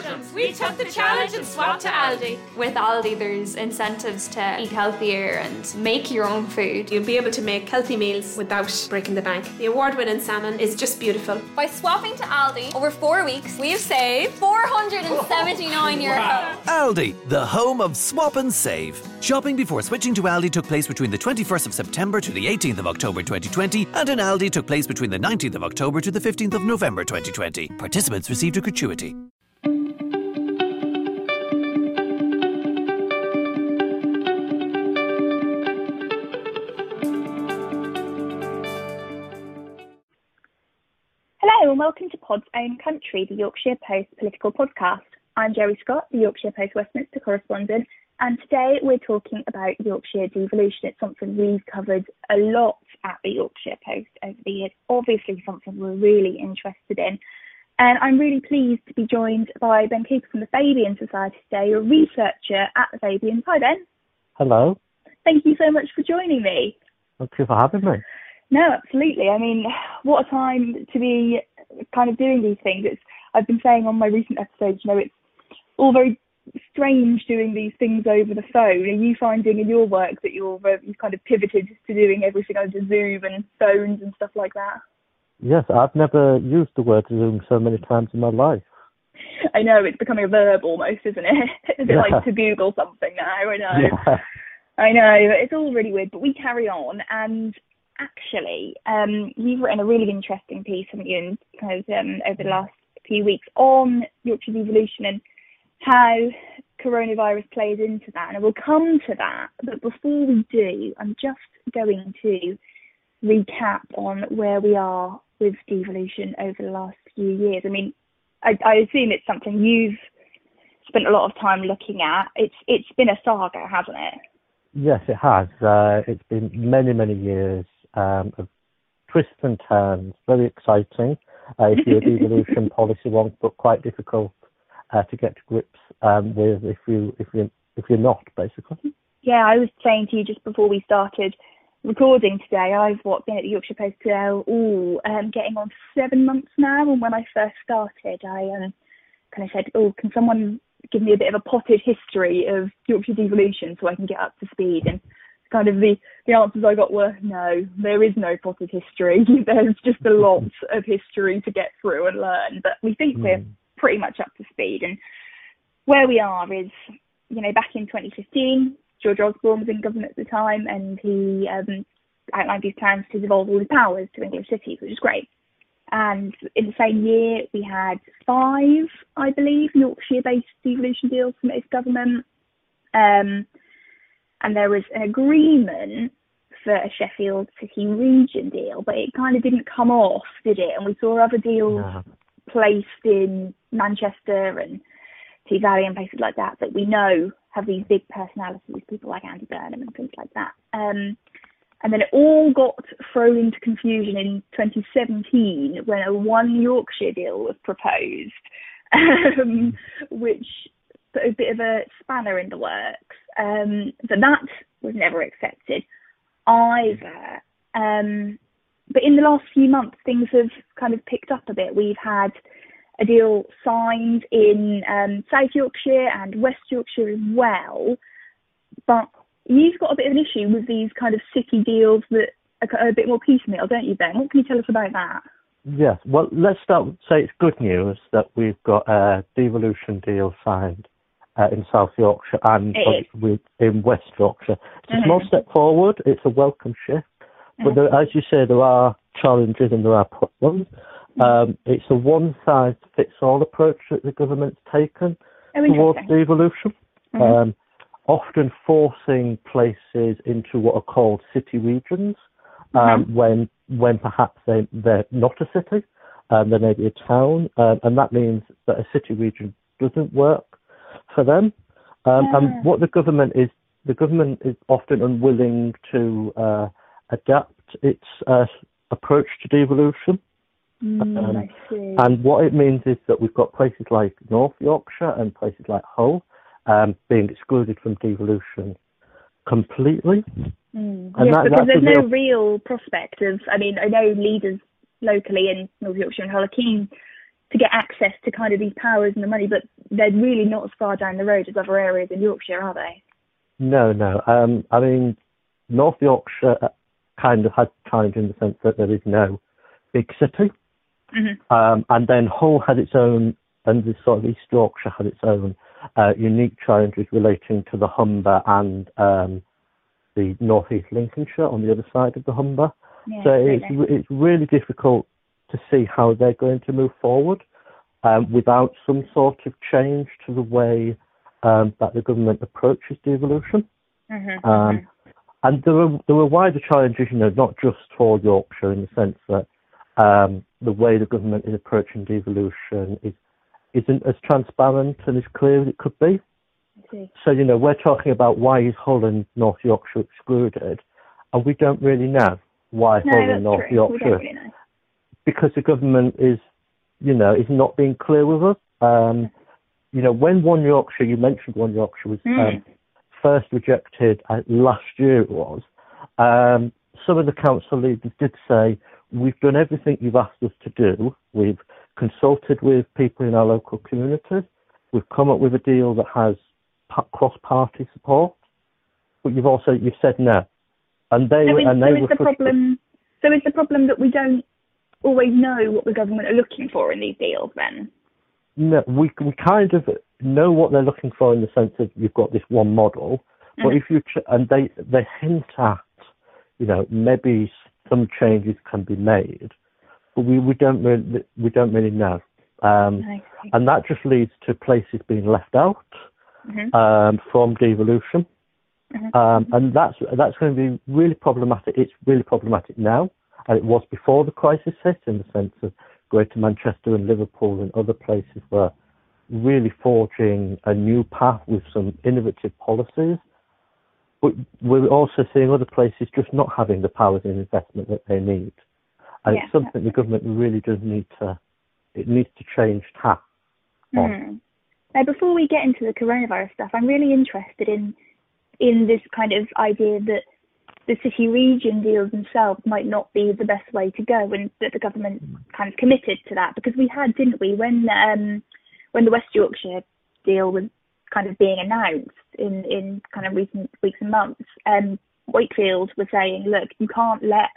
Belgians. We took the challenge and swapped to Aldi. With Aldi, there's incentives to eat healthier and make your own food. You'll be able to make healthy meals without breaking the bank. The award winning salmon is just beautiful. By swapping to Aldi over four weeks, we've saved 479 euro. Wow. Aldi, the home of swap and save. Shopping before switching to Aldi took place between the 21st of September to the 18th of October 2020, and in Aldi took place between the 19th of October to the 15th of November 2020. Participants received a gratuity. Hello and welcome to Pod's Own Country, the Yorkshire Post political podcast. I'm Jerry Scott, the Yorkshire Post Westminster correspondent, and today we're talking about Yorkshire devolution. It's something we've covered a lot at the Yorkshire Post over the years, obviously something we're really interested in. And I'm really pleased to be joined by Ben Cooper from the Fabian Society today, a researcher at the Fabian. Hi, Ben. Hello. Thank you so much for joining me. Thank you for having me. No, absolutely. I mean, what a time to be kind of doing these things. It's I've been saying on my recent episodes, you know, it's all very strange doing these things over the phone. Are you finding in your work that you're uh, you've kind of pivoted to doing everything over Zoom and phones and stuff like that? Yes, I've never used the word Zoom so many times in my life. I know it's becoming a verb almost, isn't it? Is it yeah. like to Google something now? I know. Yeah. I know it's all really weird, but we carry on. And actually, um, you've written a really interesting piece, haven't you, kind of um, over the last few weeks on Yorkshire devolution and how coronavirus plays into that. And we'll come to that. But before we do, I'm just going to recap on where we are with devolution over the last few years. I mean, I, I assume it's something you've spent a lot of time looking at. It's it's been a saga, hasn't it? Yes, it has. Uh, it's been many many years um, of twists and turns. Very exciting. Uh, if you're a devolution policy one, but quite difficult uh, to get to grips um, with if you if you if you're not basically. Yeah, I was saying to you just before we started recording today, I've what been at the Yorkshire Post now, oh, um, getting on seven months now. And when I first started, I um, kind of said, oh, can someone give me a bit of a potted history of Yorkshire devolution so I can get up to speed? And kind of the the answers I got were no, there is no potted history. There's just a lot of history to get through and learn. But we think mm. we're pretty much up to speed. And where we are is, you know, back in 2015, George Osborne was in government at the time, and he um, outlined his plans to devolve all his powers to English cities, which is great. And in the same year, we had five, I believe, Yorkshire-based devolution deals from his government. Um, and there was an agreement for a Sheffield City region deal, but it kind of didn't come off, did it? And we saw other deals no. placed in Manchester and Tees Valley and places like that that we know have these big personalities, people like Andy Burnham and things like that. Um, and then it all got thrown into confusion in 2017 when a one Yorkshire deal was proposed, um, which put a bit of a spanner in the works. Um, so that was never accepted either. Um, but in the last few months, things have kind of picked up a bit. We've had a deal signed in um, South Yorkshire and West Yorkshire as well. But you've got a bit of an issue with these kind of city deals that are a bit more piecemeal, don't you, Ben? What can you tell us about that? Yes, well, let's start with say it's good news that we've got a devolution deal signed uh, in South Yorkshire and with, in West Yorkshire. It's a mm-hmm. small step forward. It's a welcome shift, but mm-hmm. there, as you say, there are challenges and there are problems. Um, it's a one-size-fits-all approach that the government's taken oh, towards devolution, mm-hmm. um, often forcing places into what are called city regions um, mm-hmm. when when perhaps they they're not a city, um, they may be a town, um, and that means that a city region doesn't work for them. Um, yeah. And what the government is, the government is often unwilling to uh, adapt its uh, approach to devolution. Mm, um, and what it means is that we've got places like North Yorkshire and places like Hull um, being excluded from devolution completely. Mm. Yes, that, because there's no real... real prospect of. I mean, I know leaders locally in North Yorkshire and Hull are keen to get access to kind of these powers and the money, but they're really not as far down the road as other areas in Yorkshire, are they? No, no. Um, I mean, North Yorkshire kind of has challenge in the sense that there is no big city. Mm-hmm. Um, and then Hull had its own, and this sort of East Yorkshire had its own uh, unique challenges relating to the Humber and um, the North East Lincolnshire on the other side of the Humber. Yeah, so it's it's really difficult to see how they're going to move forward um, without some sort of change to the way um, that the government approaches devolution. Mhm, Um, mhm. and there were there were wider challenges, you know, not just for Yorkshire in the sense that um, the way the government is approaching devolution is isn't as transparent and as clear as it could be. So you know, we're talking about why is Hull and, North Yorkshire excluded, and we don't really know why No, Hull and that's North true. Yorkshire really. Because the government is, you know, is not being clear with us. Um, you know, when One Yorkshire, you mentioned One Yorkshire was Mm. um, first rejected uh, last year, it was. Um, some of the council leaders did say, we've done everything you've asked us to do. We've consulted with people in our local communities. We've come up with a deal that has pa- cross-party support. But you've also, you've said no. And they, So is, and so they is were the problem? So is the problem that we don't always know what the government are looking for in these deals? Then. No, we we kind of know what they're looking for in the sense of you've got this one model, but Mhm. if you ch- and they they hint at, you know, maybe some changes can be made, but we, we don't really we don't really know, um, and that just leads to places being left out Mhm. um, from devolution, Mhm. um, and that's that's going to be really problematic. It's really problematic now, and it was before the crisis hit, in the sense of Greater Manchester and Liverpool and other places were really forging a new path with some innovative policies. But we're also seeing other places just not having the powers and investment that they need, and Yeah, it's something the government really does need to. It needs to change tack on. Mhm. Now, before we get into the coronavirus stuff, I'm really interested in in this kind of idea that the city region deals themselves might not be the best way to go, and that the government kind of committed to that because we had, didn't we, when um, when the West Yorkshire deal was kind of being announced in in kind of recent weeks and months, um, Wakefield was saying, look, you can't let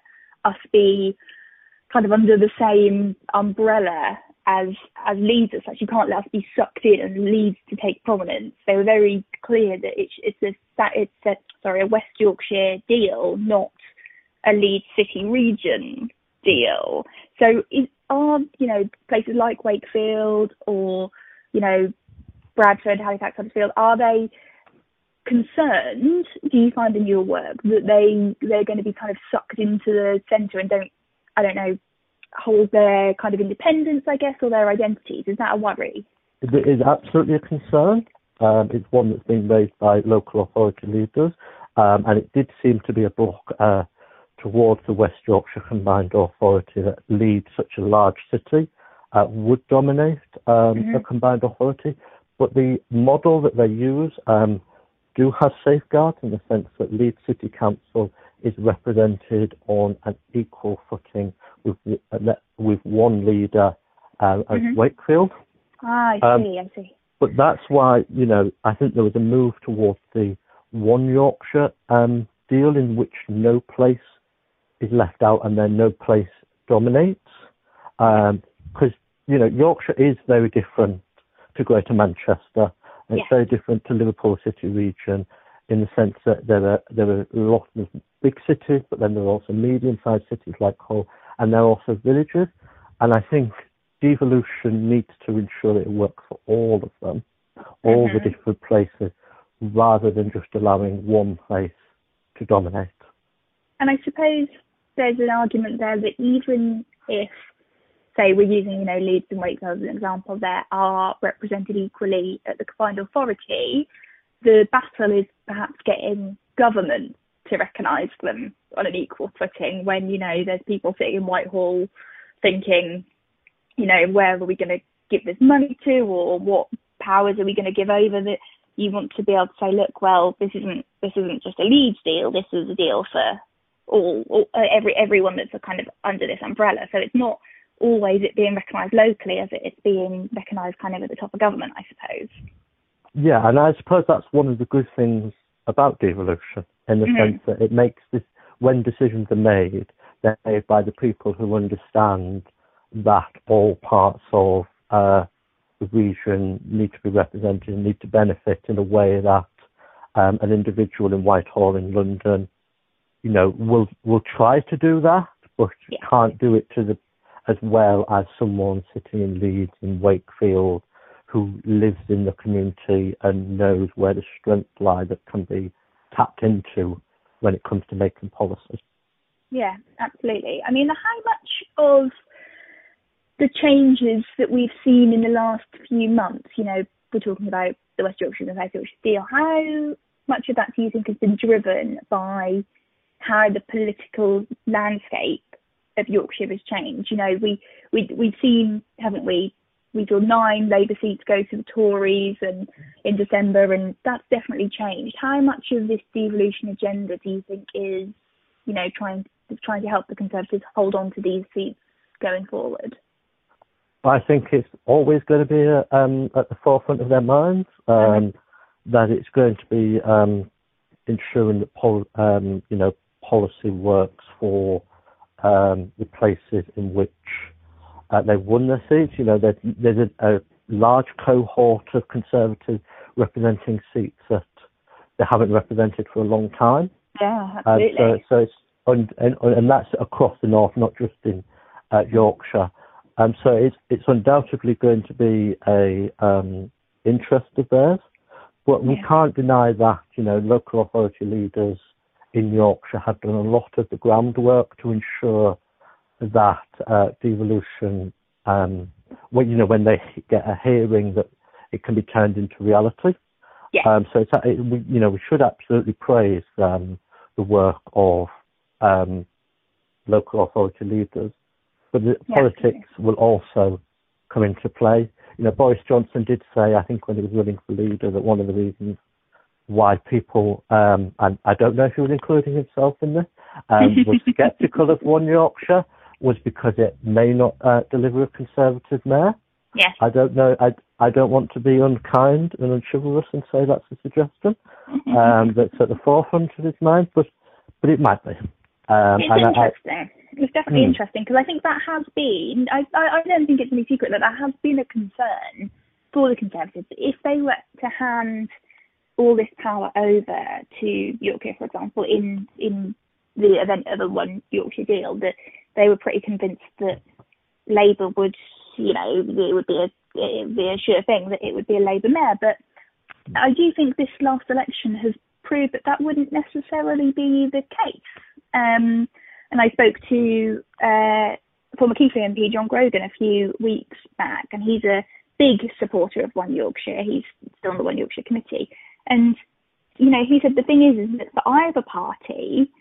us be kind of under the same umbrella as as Leeds as such. You can't let us be sucked in and Leeds to take prominence. They were very clear that it's it's a it's a sorry a West Yorkshire deal, not a Leeds City region deal. So is, are you know places like Wakefield or you know Bradford, Halifax, Huddersfield, are they concerned? Do you find in your work that they they're going to be kind of sucked into the centre and don't I don't know hold their kind of independence, I guess, or their identities? Is that a worry? It is absolutely a concern. Um, it's one that's been raised by local authority leaders, um, and it did seem to be a block uh, towards the West Yorkshire Combined Authority that Leeds, such a large city, uh, would dominate um, the combined authority. But the model that they use um, do have safeguards in the sense that Leeds City Council is represented on an equal footing with with one leader uh, as Mhm. Wakefield. Ah, I Um, see, I see. But that's why, you know, I think there was a move towards the one Yorkshire um, deal in which no place is left out and then no place dominates. Because, you know, Yorkshire is very different to Greater Manchester. And It's Yeah. very different to Liverpool City region in the sense that there are there are a lot of big cities, but then there are also medium-sized cities like Hull, and there are also villages. And I think devolution needs to ensure that it works for all of them, all the Mhm. different places, rather than just allowing one place to dominate. And I suppose there's an argument there that even if, say, we're using, you know, Leeds and Wakefield as an example, there are represented equally at the combined authority, the battle is perhaps getting government to recognise them on an equal footing when, you know, there's people sitting in Whitehall thinking, you know, where are we going to give this money to or what powers are we going to give over that you want to be able to say, look, well, this isn't this isn't just a Leeds deal. This is a deal for all, all uh, every everyone that's kind of under this umbrella. So it's not always it being recognised locally as it's being recognised kind of at the top of government, I suppose. Yeah, and I suppose that's one of the good things about devolution in the mm-hmm. sense that it makes this when decisions are made, they're made by the people who understand that all parts of uh, the region need to be represented and need to benefit in a way that um, an individual in Whitehall in London, you know, will will try to do that, but yeah. can't do it to the as well as someone sitting in Leeds in Wakefield who lives in the community and knows where the strengths lie that can be tapped into when it comes to making policy. Yeah, absolutely. I mean, how much of the changes that we've seen in the last few months, you know, we're talking about the West Yorkshire and South Yorkshire deal, how much of that do you think has been driven by how the political landscape of Yorkshire has changed? You know, we, we, we've seen, haven't we, we saw nine Labour seats go to the Tories and in December, and that's definitely changed. How much of this devolution agenda do you think is, you know, trying trying to help the Conservatives hold on to these seats going forward? I think it's always going to be um, at the forefront of their minds. Um, that it's going to be um, ensuring that pol- um, you know policy works for um, the places in which uh, they've won their seats. You know, there's, there's a, a, large cohort of Conservatives representing seats that they haven't represented for a long time. Yeah, absolutely. so, so it's and, and, and that's across the north, not just in uh, Yorkshire. Um, so it's it's undoubtedly going to be a um, interest of theirs, but we yeah. can't deny that you know local authority leaders in Yorkshire have done a lot of the groundwork to ensure that uh, devolution, um, when you know when they get a hearing, that it can be turned into reality. Yeah. Um, so it's, it, we, you know we should absolutely praise um, the work of um, local authority leaders, but yeah, politics will also come into play. You know, Boris Johnson did say, I think when he was running for leader, that one of the reasons why people, um, and I don't know if he was including himself in this, um, was sceptical of One Yorkshire was because it may not uh, deliver a Conservative mayor. Yes. I don't know. I, I don't want to be unkind and unchivalrous and say that's a suggestion um, that's at the forefront of his mind, but but it might be. Um, it's interesting. I, it's definitely hmm. interesting because I think that has been. I, I, I don't think it's any secret that that has been a concern for the Conservatives. If they were to hand all this power over to Yorkshire, for example, in in the event of a one Yorkshire deal, that they were pretty convinced that Labour would, you know, it would be a be a sure thing that it would be a Labour mayor. But I do think this last election has proved that that wouldn't necessarily be the case. Um, and I spoke to uh, former Keighley MP John Grogan a few weeks back, and he's a big supporter of One Yorkshire. He's still on the One Yorkshire committee, and you know he said the thing is, is that for either party,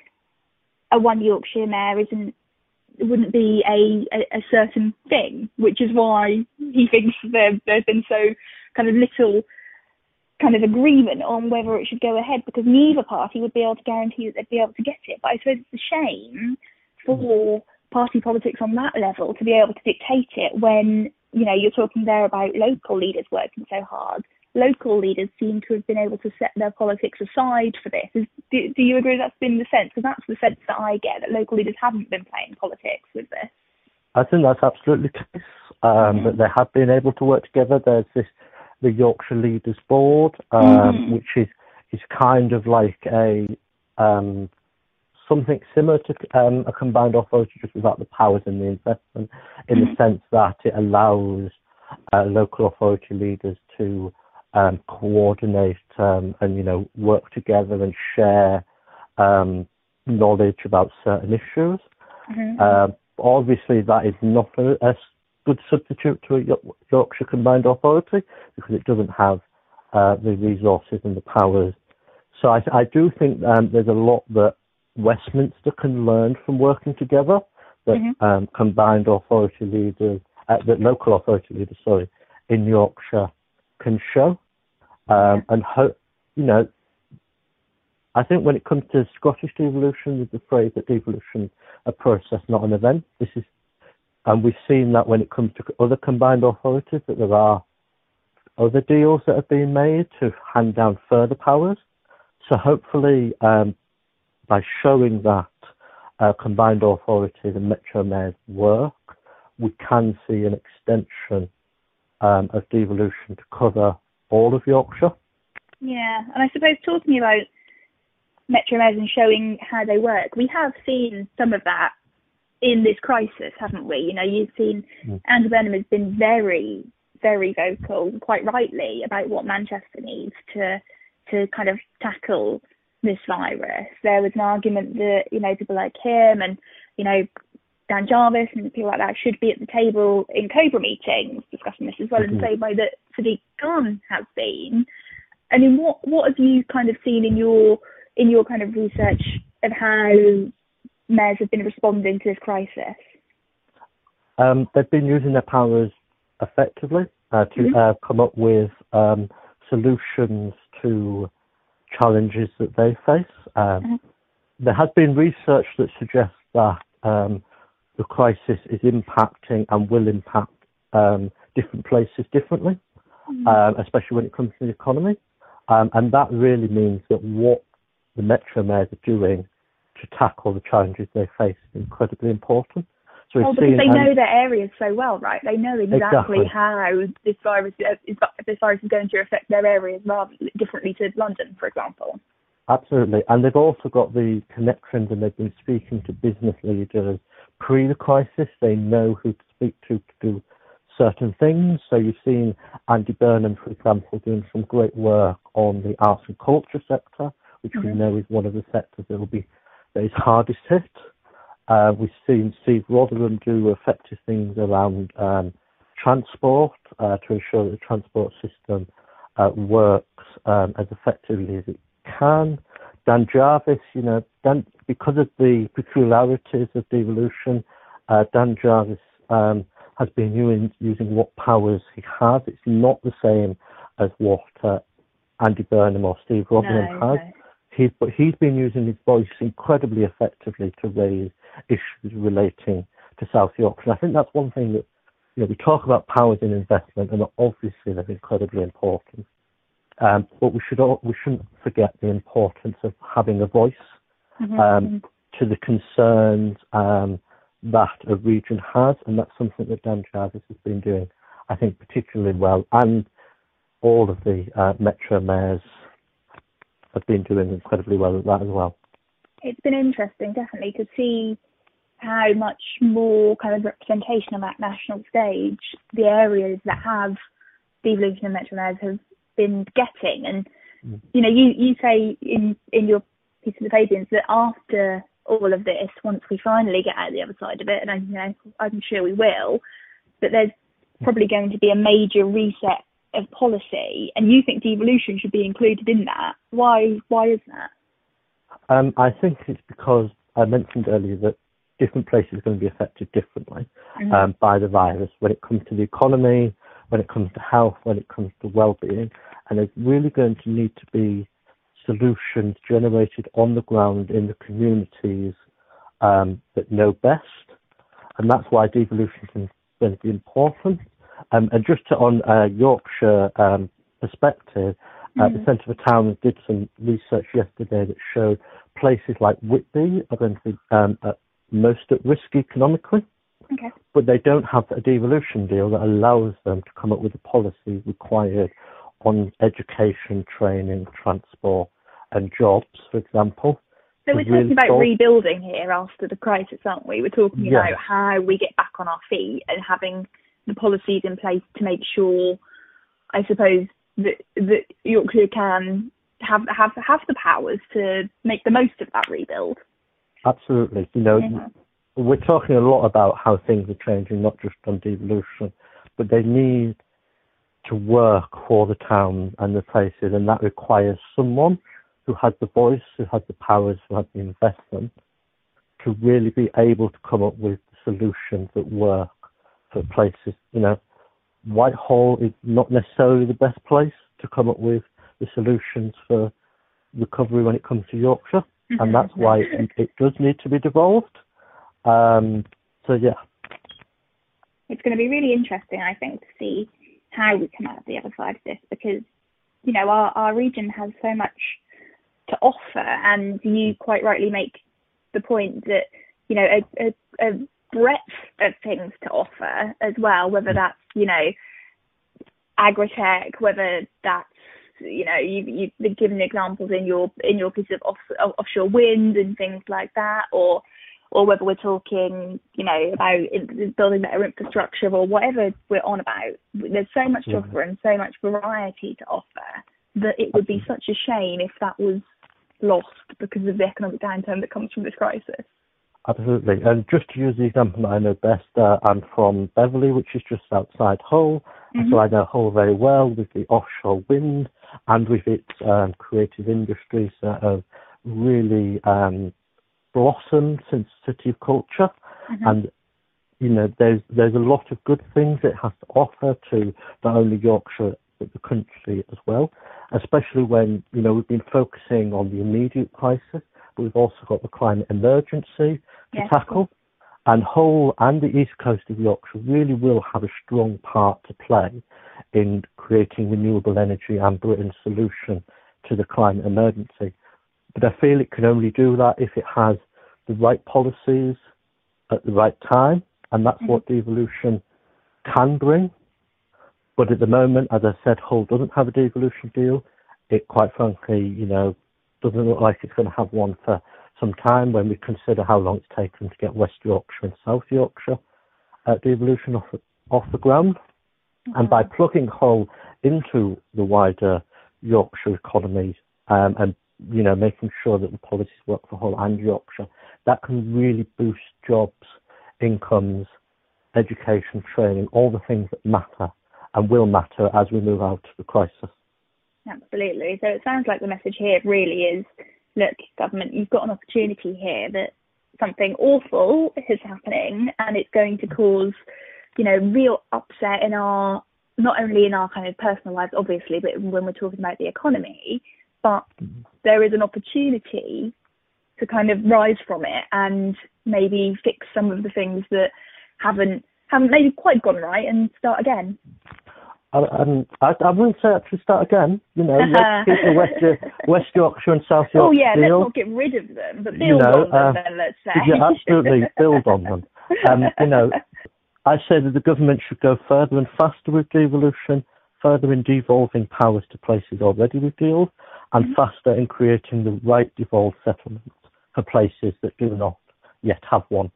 a One Yorkshire mayor isn't wouldn't be a, a, a certain thing, which is why he thinks there there's been so kind of little kind of agreement on whether it should go ahead because neither party would be able to guarantee that they'd be able to get it. But I suppose it's a shame for party politics on that level to be able to dictate it when, you know, you're talking there about local leaders working so hard. Local leaders seem to have been able to set their politics aside for this. Is, do, do you agree that's been the sense? Because that's the sense that I get, that local leaders haven't been playing politics with this. I think that's absolutely the case. Um, mm-hmm. That they have been able to work together. There's this the Yorkshire Leaders Board, um, mm-hmm. which is is kind of like a um, something similar to um, a combined authority, just without the powers and the investment, in mm-hmm. the sense that it allows uh, local authority leaders to um, coordinate um, and you know work together and share um, knowledge about certain issues. Mm-hmm. Uh, obviously, that is not a, a good substitute to a Yorkshire Combined Authority because it doesn't have uh, the resources and the powers. So I, I do think um, there's a lot that Westminster can learn from working together. That mm-hmm. um, combined authority leaders, uh, that local authority leaders, sorry, in Yorkshire can show. Um, and ho- you know, I think when it comes to Scottish devolution, there's the phrase that devolution a process, not an event. This is and we've seen that when it comes to other combined authorities, that there are other deals that have been made to hand down further powers. So hopefully, um, by showing that uh, combined authorities and metro mayors work, we can see an extension um, of devolution to cover all of Yorkshire. Yeah, and I suppose talking about metro mayors and showing how they work, we have seen some of that in this crisis, haven't we? You know, you've seen mm. Andy Burnham has been very, very vocal, quite rightly, about what Manchester needs to to kind of tackle this virus. There was an argument that you know people like him and you know Dan Jarvis and people like that should be at the table in Cobra meetings discussing this as well, mm-hmm. in the same way that Sadiq Khan has been. I mean, what what have you kind of seen in your in your kind of research of how mayors have been responding to this crisis? Um, they've been using their powers effectively uh, to mm-hmm. uh, come up with um, solutions to challenges that they face. Um, mm-hmm. There has been research that suggests that um, the crisis is impacting and will impact um, different places differently, mm-hmm. Um, especially when it comes to the economy. and that really means that what the metro mayors are doing to tackle the challenges they face is incredibly important. So oh, because they know their areas so well, right? They know exactly, exactly. how this virus is this virus is going to affect their areas rather differently to London, for example. Absolutely, and they've also got the connections, and they've been speaking to business leaders pre the crisis. They know who to speak to to do certain things. So you've seen Andy Burnham, for example, doing some great work on the arts and culture sector, which mm-hmm. we know is one of the sectors that will be that is hardest hit. Uh, we've seen Steve Rotheram do effective things around um, transport uh, to ensure that the transport system uh, works um, as effectively as it can. Dan Jarvis, you know, Dan, because of the peculiarities of devolution, uh, Dan Jarvis um, has been using, using what powers he has. It's not the same as what uh, Andy Burnham or Steve Rotheram no, has. No. He's, but he's been using his voice incredibly effectively to raise issues relating to South Yorkshire. And I think that's one thing that you know we talk about powers in investment, and obviously they're incredibly important. Um, but we should all, we shouldn't forget the importance of having a voice mm-hmm. um, to the concerns um, that a region has, and that's something that Dan Jarvis has been doing, I think, particularly well, and all of the uh, metro mayors have been doing incredibly well at that as well. It's been interesting, definitely, to see how much more kind of representation on that national stage the areas that have devolution and metro mayors have been getting. And mm. you know, you you say in in your piece of the Fabians that after all of this, once we finally get out the other side of it, and I, you know, I'm sure we will, that there's probably going to be a major reset of policy, and you think devolution should be included in that. Why? Why is that? Um, I think it's because I mentioned earlier that different places are going to be affected differently mm-hmm. um, by the virus when it comes to the economy, when it comes to health, when it comes to well-being, and there's really going to need to be solutions generated on the ground in the communities um, that know best, and that's why devolution is going to be important. Um, and just to, on a Yorkshire um, perspective, mm-hmm. uh, the mm. Centre for Towns did some research yesterday that showed places like Whitby are going to be um, at most at risk economically. Okay. But they don't have a devolution deal that allows them to come up with the policy required on education, training, transport, and jobs, for example. So we're talking about rebuilding here after the crisis, aren't we? We're talking about how we get back on our feet and having the policies in place to make sure, I suppose, that that Yorkshire can have have have the powers to make the most of that rebuild. Absolutely, you know, yeah. We're talking a lot about how things are changing, not just on devolution, but they need to work for the town and the places, and that requires someone who has the voice, who has the powers, who has the investment, to really be able to come up with solutions that work for places. You know, Whitehall is not necessarily the best place to come up with the solutions for recovery when it comes to Yorkshire, mm-hmm. and that's why it, it, does need to be devolved. Um, so yeah. it's going to be really interesting, I think, to see how we come out the other side of this because, you know, our, our region has so much to offer, and you quite rightly make the point that, you know, a, a, a breadth of things to offer as well, whether mm. that's, you know, agritech, whether that's you know you you've given examples in your in your piece of off, offshore wind and things like that or or whether we're talking you know about building better infrastructure or whatever we're on about there's so much to offer and so much variety to offer that it would be such a shame if that was lost because of the economic downturn that comes from this crisis Absolutely. And just to use the example that I know best, uh, I'm from Beverley, which is just outside Hull. Mm-hmm. So I know Hull very well with the offshore wind and with its um, creative industries that have really um, blossomed since City of Culture. Mm-hmm. And you know, there's there's a lot of good things it has to offer to not only Yorkshire but the country as well. Especially when you know we've been focusing on the immediate crisis, but we've also got the climate emergency to yes. tackle. And Hull and the east coast of Yorkshire really will have a strong part to play in creating renewable energy and Britain's solution to the climate emergency. But I feel it can only do that if it has the right policies at the right time, and that's mm-hmm. what devolution can bring. But at the moment, as I said, Hull doesn't have a devolution deal. It quite frankly, you know, doesn't look like it's going to have one for some time when we consider how long it's taken to get West Yorkshire and South Yorkshire uh, devolution off, off the ground. Mm-hmm. And by plugging Hull into the wider Yorkshire economy um, and you know making sure that the policies work for Hull and Yorkshire, that can really boost jobs, incomes, education, training, all the things that matter and will matter as we move out of the crisis. Absolutely. So it sounds like the message here really is look, government, you've got an opportunity here that something awful is happening and it's going to cause, you know, real upset in our, not only in our kind of personal lives, obviously, but when we're talking about the economy, but there is an opportunity to kind of rise from it and maybe fix some of the things that haven't haven't maybe quite gone right and start again. Um, I, I wouldn't say actually start again. You know, let's keep the West, West Yorkshire and South Yorkshire. Oh yeah, deal. let's not get rid of them, but build you know, on them. Uh, then, let's say. Yeah, absolutely, build on them. Um, you know, I say that the government should go further and faster with devolution, further in devolving powers to places already with deals, and faster in creating the right devolved settlements for places that do not yet have one.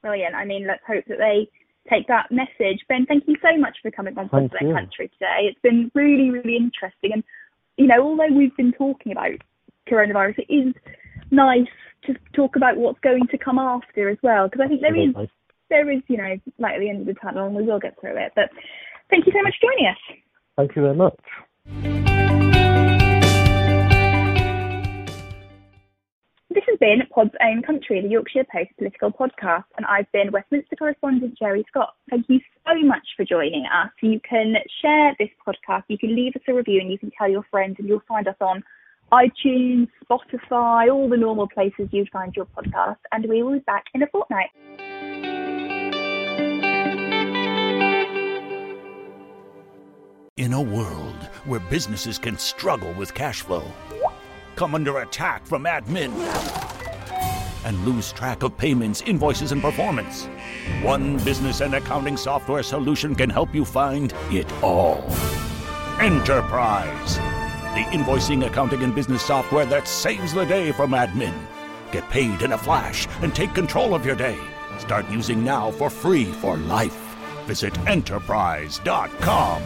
Brilliant. I mean, let's hope that they take that message. Ben, thank you so much for coming on Thank Country today. It's been really, really interesting. And, you know, although we've been talking about coronavirus, it is nice to talk about what's going to come after as well. Because I think there is, there is, you know, light at the end of the tunnel and we will get through it. But thank you so much for joining us. Thank you very much. This has been Pod's Own Country, the Yorkshire Post political podcast, and I've been Westminster correspondent Jerry Scott. Thank you so much for joining us. You can share this podcast, you can leave us a review, and you can tell your friends, and you'll find us on iTunes, Spotify, all the normal places you'd find your podcast, and we will be back in a fortnight. In a world where businesses can struggle with cash flow, come under attack from admin and lose track of payments, invoices, and performance. One business and accounting software solution can help you find it all. Enterprise, the invoicing, accounting, and business software that saves the day from admin. Get paid in a flash and take control of your day. Start using now for free for life. Visit enterprise.com.